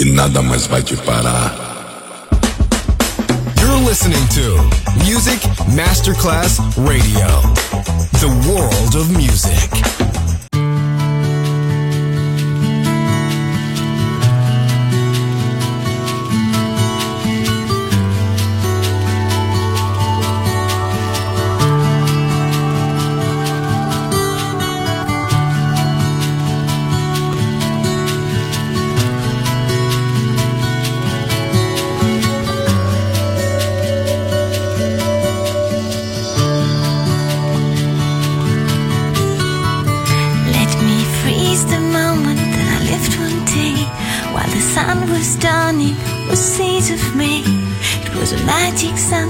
e nada mais vai te parar. You're listening to Music Masterclass Radio, the world of music. Was a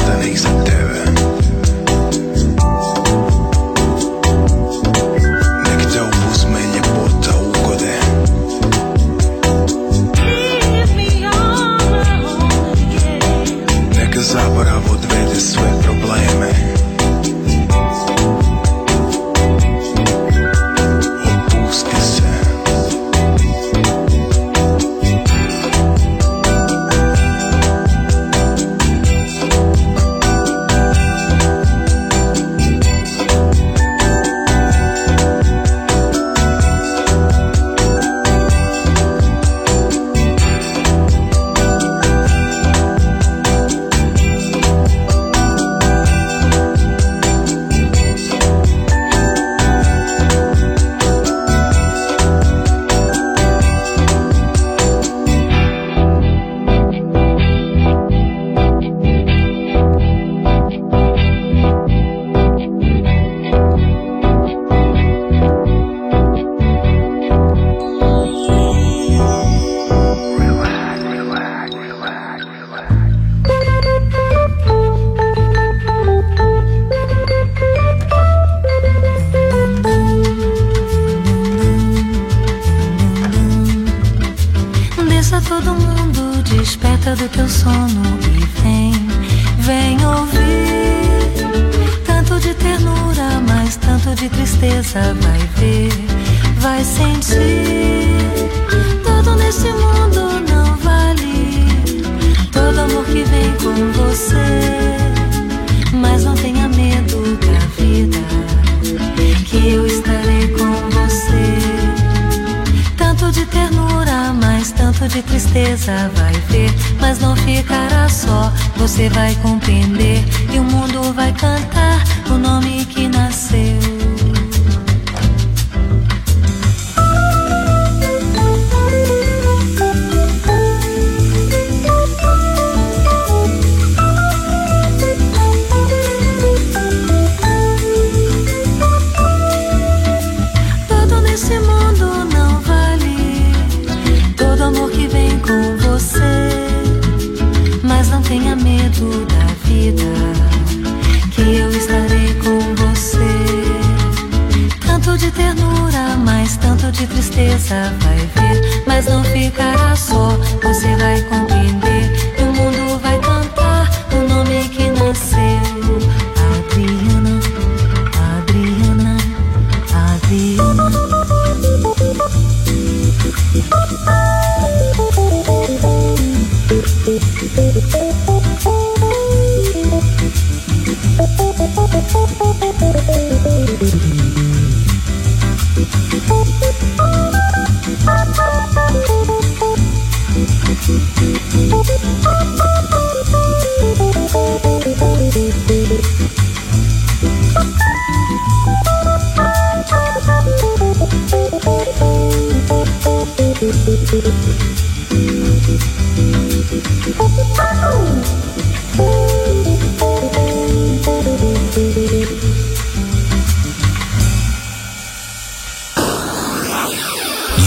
lost he's a terror. você vai cumprir.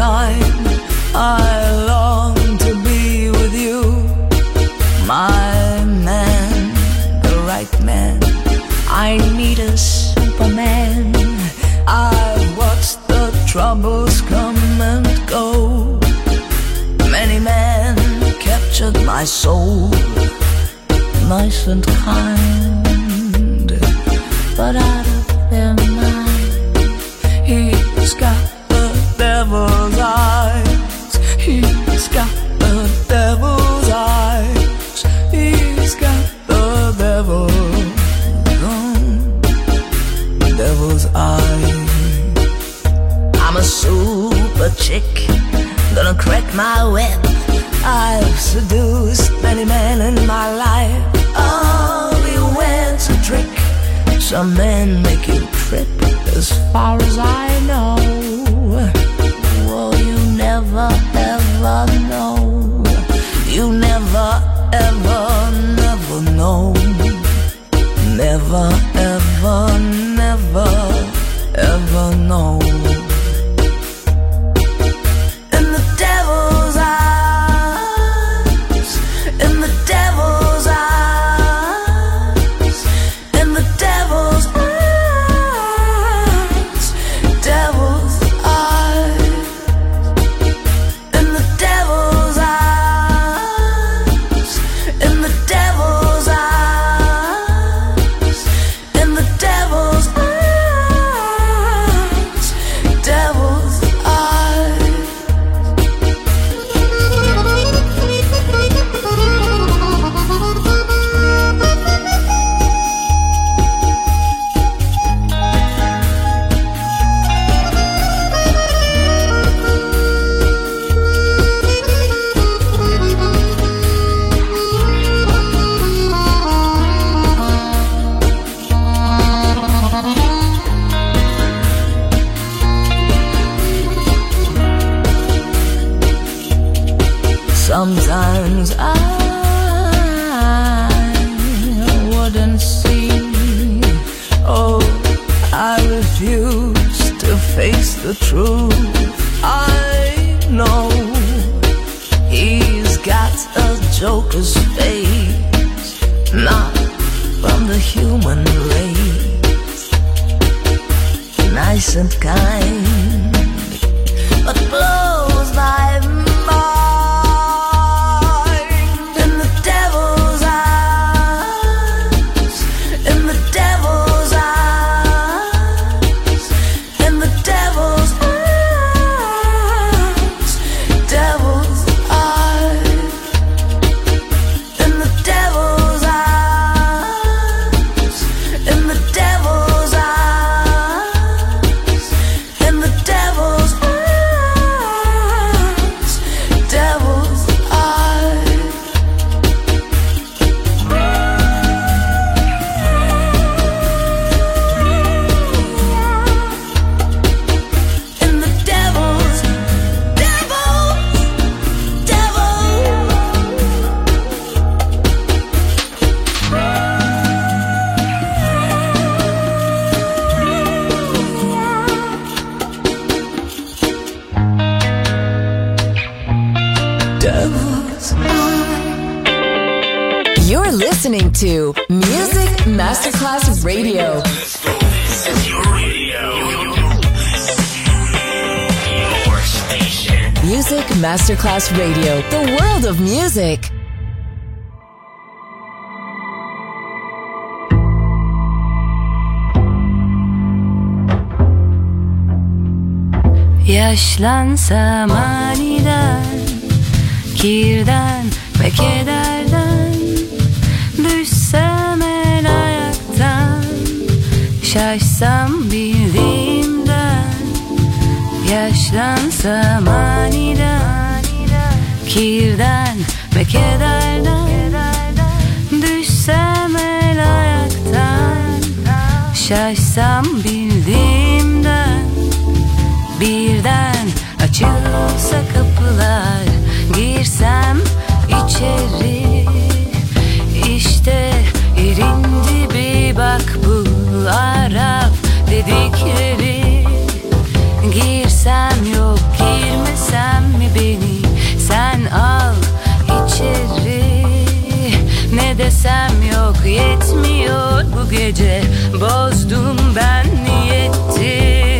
Time, I long to be with you, my man, the right man. I need a Superman. I've watched the troubles come and go. Many men captured my soul, nice and kind, my whip. I've seduced many men in my life. Oh, beware a trick. Some men make you trip, as far as I know. Masterclass Radio, the world of music. Yaşlansam aniden Kirden ve kederden Düşsem el ayaktan Şaşsam bildiğimden Yaşlansam aniden Kirden ve kederden Düşsem el ayaktan Şaşsam bildiğimden Birden açılsa kapılar Girsem içeri desem yok yetmiyor. Bu gece Bozdum ben niyetimi